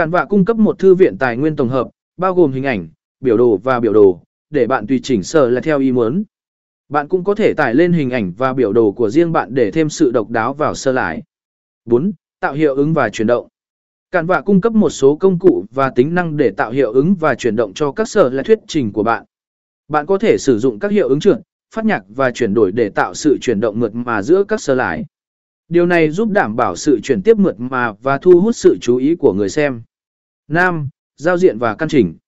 Cản vạ cung cấp một thư viện tài nguyên tổng hợp, bao gồm hình ảnh, biểu đồ và biểu đồ, để bạn tùy chỉnh sở là theo ý muốn. Bạn cũng có thể tải lên hình ảnh và biểu đồ của riêng bạn để thêm sự độc đáo vào sơ lại. 4. Tạo hiệu ứng và chuyển động. Cản vạ cung cấp một số công cụ và tính năng để tạo hiệu ứng và chuyển động cho các sở là thuyết trình của bạn. Bạn có thể sử dụng các hiệu ứng trượt, phát nhạc và chuyển đổi để tạo sự chuyển động mượt mà giữa các sơ lại. Điều này giúp đảm bảo sự chuyển tiếp mượt mà và thu hút sự chú ý của người xem. Nam, Giao diện và căn chỉnh.